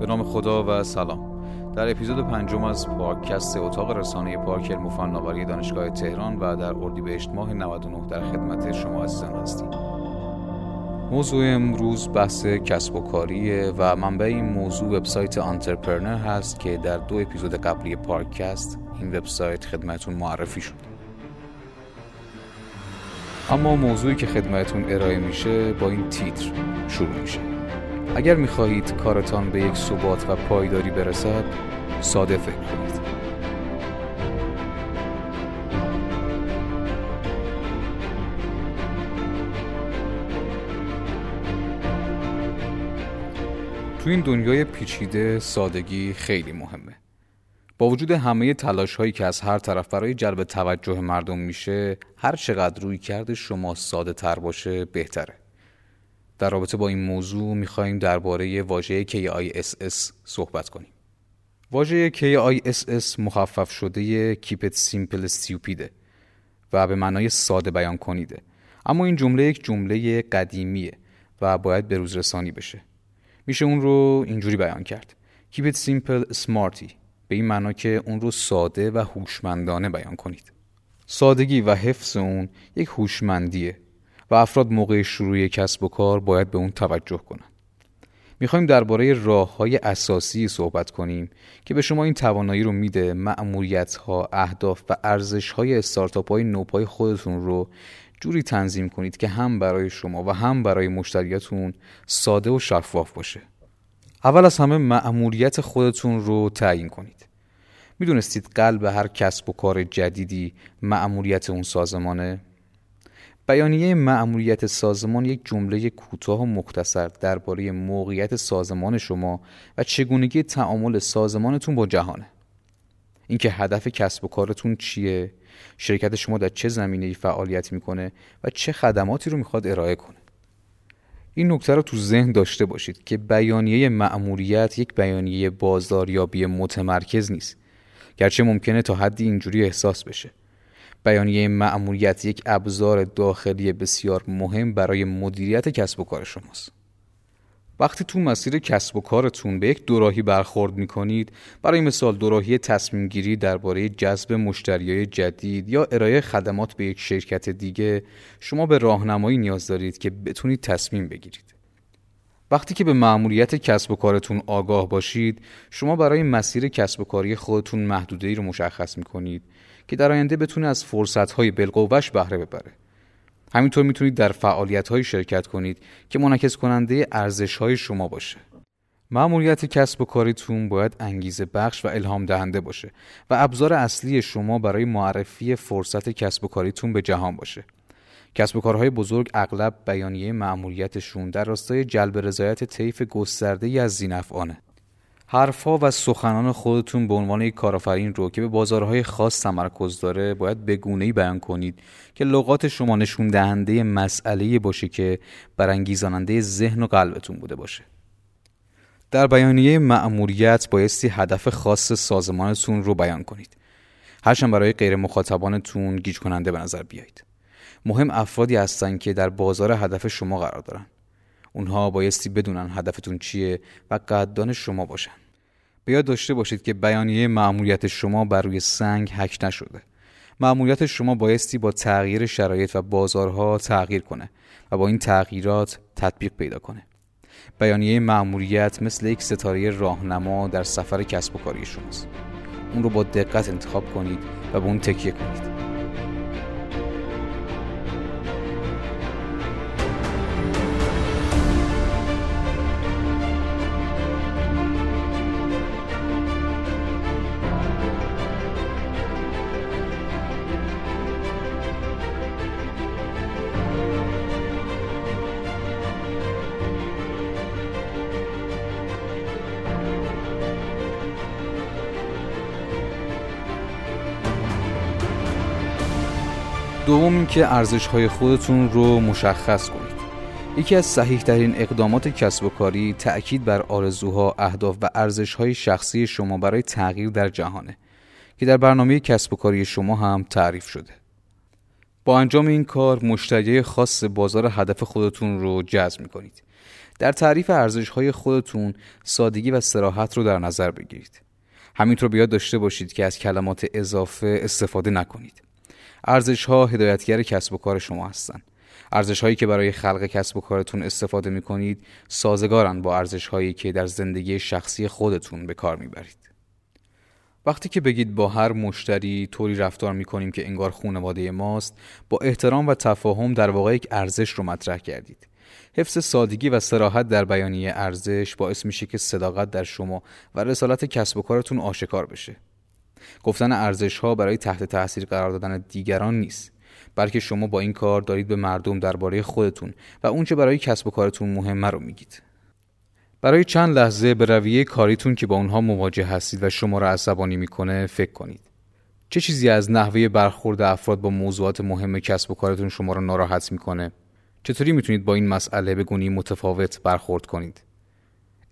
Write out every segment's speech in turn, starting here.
به نام خدا و سلام. در اپیزود پنجم از پارکست اتاق رسانه پارک علم و فناوری دانشگاه تهران و در اردیبهشت ماه 99 در خدمت شما عزیزان هستیم. موضوع امروز بحث کسب و کاریه و منبع این موضوع وبسایت آنترپرنر هست که در دو اپیزود قبلی پارکست این وبسایت خدمتون معرفی شد. اما موضوعی که خدمتون ارائه میشه با این تیتر شروع میشه. اگر می‌خواهید کارتان به یک ثبات و پایداری برسد ساده فکر کنید. تو این دنیای پیچیده سادگی خیلی مهمه. با وجود همه تلاش هایی که از هر طرف برای جلب توجه مردم میشه هر چقدر روی کرده شما ساده تر باشه بهتره. در رابطه با این موضوع میخواییم درباره واژه KISS صحبت کنیم. واژه KISS مخفف شده Keep it simple stupid و به معنای ساده بیان کنیده. اما این جمله یک جمله قدیمیه و باید به روز رسانی بشه. میشه اون رو اینجوری بیان کرد. Keep it simple smarty. به این معنا که اون رو ساده و هوشمندانه بیان کنید. سادگی و حفظ اون یک هوشمندیه. و افراد موقع شروع کسب و کار باید به اون توجه کنند. می‌خوایم درباره راه های اساسی صحبت کنیم که به شما این توانایی رو میده معمولیت ها، اهداف و ارزش های استارتاپ های نوپای خودتون رو جوری تنظیم کنید که هم برای شما و هم برای مشتریاتون ساده و شفاف باشه. اول از همه معمولیت خودتون رو تعیین کنید. می‌دونستید قلب هر کسب و کار جدیدی معمولیت اون سازمانه؟ بیانیه مأموریت سازمان یک جمله کوتاه و مختصر درباره موقعیت سازمان شما و چگونگی تعامل سازمانتون با جهانه. اینکه هدف کسب و کارتون چیه؟ شرکت شما در چه زمینه فعالیت می‌کنه و چه خدماتی رو می‌خواد ارائه کنه؟ این نکته رو تو ذهن داشته باشید که بیانیه مأموریت یک بیانیه بازاریابی متمرکز نیست. گرچه ممکنه تا حدی اینجوری احساس بشه. بیانیه مأموریت یک ابزار داخلی بسیار مهم برای مدیریت کسب و کار شماست. وقتی تو مسیر کسب و کارتون به یک دوراهی برخورد می کنید برای مثال دوراهی تصمیم گیری درباره جذب مشتریای جدید یا ارائه خدمات به یک شرکت دیگه شما به راهنمایی نیاز دارید که بتونید تصمیم بگیرید وقتی که به معمولیت کسب و کارتون آگاه باشید شما برای مسیر کسب و کاری خودتون محدوده ای رو مشخص می کنید که در آینده بتونه از فرصت‌های بالقوهش بهره ببره. همینطور می‌تونید در فعالیت‌های شرکت کنید که منعکس کننده ارزش‌های شما باشه. معمولیت کسب و کاریتون باید انگیزه بخش و الهام دهنده باشه و ابزار اصلی شما برای معرفی فرصت کسب و کاریتون به جهان باشه. کسب و کارهای بزرگ اغلب بیانیه معمولیتشون در راستای جلب رضایت طیف گسترده ای از زینفعانه. حرفها و سخنان خودتون به عنوان یک کارآفرین رو که به بازارهای خاص تمرکز داره باید به گونه‌ای بیان کنید که لغات شما نشون دهنده مسئله باشه که برانگیزاننده ذهن و قلبتون بوده باشه. در بیانیه مأموریت بایستی هدف خاص سازمانتون رو بیان کنید. هرچند برای غیر مخاطبانتون گیج کننده به نظر بیایید. مهم افرادی هستند که در بازار هدف شما قرار دارن. اونها بایستی بدونن هدفتون چیه و قدردان شما باشن. به یاد داشته باشید که بیانیه معمولیت شما بر روی سنگ حک نشده. معمولیت شما بایستی با تغییر شرایط و بازارها تغییر کنه و با این تغییرات تطبیق پیدا کنه. بیانیه معمولیت مثل یک ستاره راهنما در سفر کسب و کاری شماست. اون رو با دقت انتخاب کنید و به اون تکیه کنید. دوم اینکه ارزش های خودتون رو مشخص کنید یکی از صحیح ترین اقدامات کسب و کاری تأکید بر آرزوها، اهداف و ارزش های شخصی شما برای تغییر در جهانه که در برنامه کسب و کاری شما هم تعریف شده. با انجام این کار مشتری خاص بازار هدف خودتون رو جذب می کنید. در تعریف ارزش های خودتون سادگی و سراحت رو در نظر بگیرید همینطور بیاد داشته باشید که از کلمات اضافه استفاده نکنید ارزش ها هدایتگر کسب و کار شما هستند ارزش هایی که برای خلق کسب و کارتون استفاده می کنید سازگارن با ارزش هایی که در زندگی شخصی خودتون به کار می‌برید. وقتی که بگید با هر مشتری طوری رفتار می کنیم که انگار خانواده ماست با احترام و تفاهم در واقع یک ارزش رو مطرح کردید. حفظ سادگی و سراحت در بیانیه ارزش باعث میشه که صداقت در شما و رسالت کسب و کارتون آشکار بشه. گفتن ارزش ها برای تحت تاثیر قرار دادن دیگران نیست. بلکه شما با این کار دارید به مردم درباره خودتون و اونچه برای کسب و کارتون مهمه رو میگید. برای چند لحظه به رویه کاریتون که با اونها مواجه هستید و شما را عصبانی می‌کنه فکر کنید. چه چیزی از نحوه برخورد افراد با موضوعات مهم کسب و کارتون شما را ناراحت می‌کنه؟ چطوری می‌تونید با این مسئله به گونی متفاوت برخورد کنید؟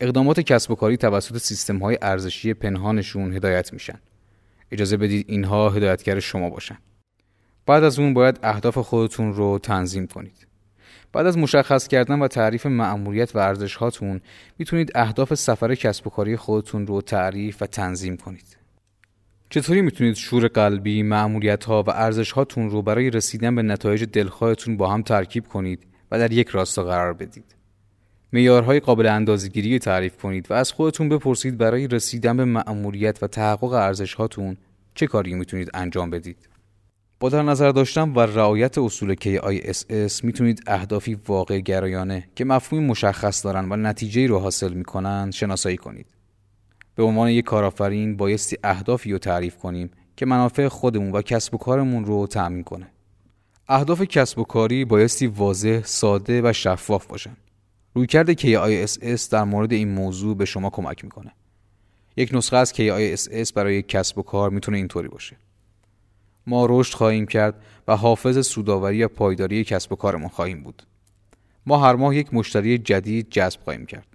اقدامات کسب و کاری توسط سیستم های ارزشی پنهانشون هدایت میشن. اجازه بدید اینها هدایتگر شما باشن. بعد از اون باید اهداف خودتون رو تنظیم کنید. بعد از مشخص کردن و تعریف مأموریت و ارزش هاتون می‌تونید اهداف سفر کسب و کاری خودتون رو تعریف و تنظیم کنید. چطوری می‌تونید شور قلبی، مأموریت ها و ارزش هاتون رو برای رسیدن به نتایج دلخواهتون با هم ترکیب کنید و در یک راستا قرار بدید؟ معیارهای قابل اندازه‌گیری تعریف کنید و از خودتون بپرسید برای رسیدن به مأموریت و تحقق ارزش هاتون چه کاری می‌تونید انجام بدید؟ با در نظر داشتن و رعایت اصول KISS می‌تونید اهدافی واقع گرایانه که مفهوم مشخص دارن و نتیجه رو حاصل می‌کنن شناسایی کنید. به عنوان یک کارآفرین بایستی اهدافی رو تعریف کنیم که منافع خودمون و کسب و کارمون رو تأمین کنه. اهداف کسب و کاری بایستی واضح، ساده و شفاف باشن. رویکرد KISS در مورد این موضوع به شما کمک می‌کنه. یک نسخه از KISS برای کسب و کار می‌تونه اینطوری باشه. ما رشد خواهیم کرد و حافظ سوداوری و پایداری کسب و کارمان خواهیم بود. ما هر ماه یک مشتری جدید جذب خواهیم کرد.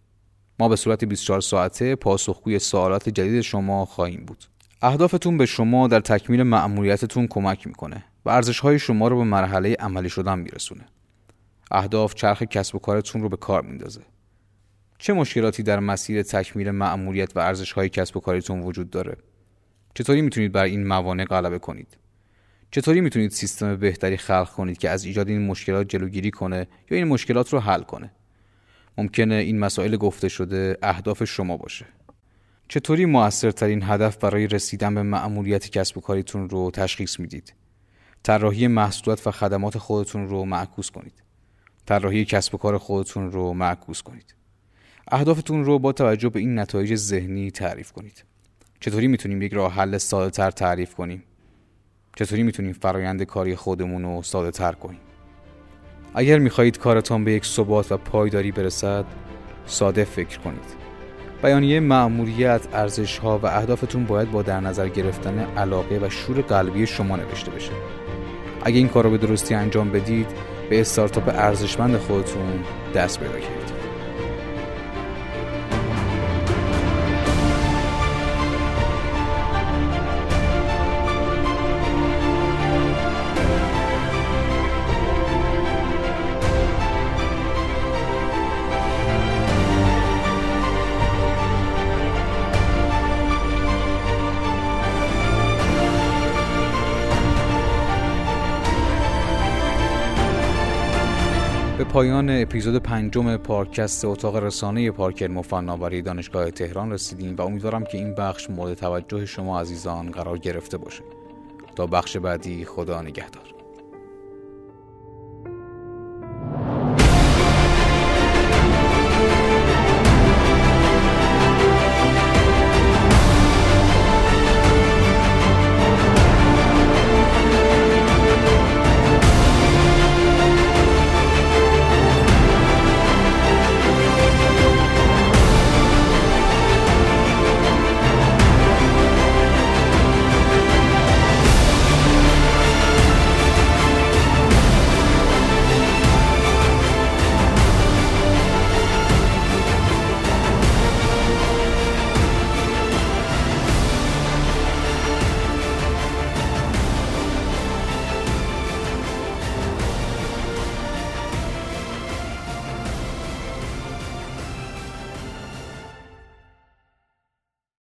ما به صورت 24 ساعته پاسخگوی سوالات جدید شما خواهیم بود. اهدافتون به شما در تکمیل مأموریتتون کمک می‌کنه و ارزشهای شما رو به مرحله عملی شدن میرسونه. اهداف چرخ کسب و کارتون رو به کار میندازه. چه مشکلاتی در مسیر تکمیل مأموریت و ارزشهای کسب و کارتون وجود داره؟ چطوری می‌تونید بر این موانع غلبه کنید؟ چطوری می‌تونید سیستم بهتری خلق کنید که از ایجاد این مشکلات جلوگیری کنه یا این مشکلات رو حل کنه ممکنه این مسائل گفته شده اهداف شما باشه چطوری موثرترین هدف برای رسیدن به مأموریت کسب و کاریتون رو تشخیص می‌دید طراحی محصولات و خدمات خودتون رو معکوس کنید طراحی کسب و کار خودتون رو معکوس کنید. اهدافتون رو با توجه به این نتایج ذهنی تعریف کنید. چطوری می‌تونیم یک راه حل ساده تر تعریف کنیم؟ چطوری می‌تونیم فرایند کاری خودمون رو ساده تر کنیم؟ اگر می‌خواهید کارتان به یک ثبات و پایداری برسد ساده فکر کنید. بیانیه مأموریت، ارزش ها و اهدافتون باید با در نظر گرفتن علاقه و شور قلبی شما نوشته بشه. اگه این کار رو به درستی انجام بدید، به استارتاپ ارزشمند خودتون دست پیدا کردید. پایان اپیزود پنجم پارکست اتاق رسانه پارک علم فناوری دانشگاه تهران رسیدیم و امیدوارم که این بخش مورد توجه شما عزیزان قرار گرفته باشه. تا بخش بعدی خدا نگهدار.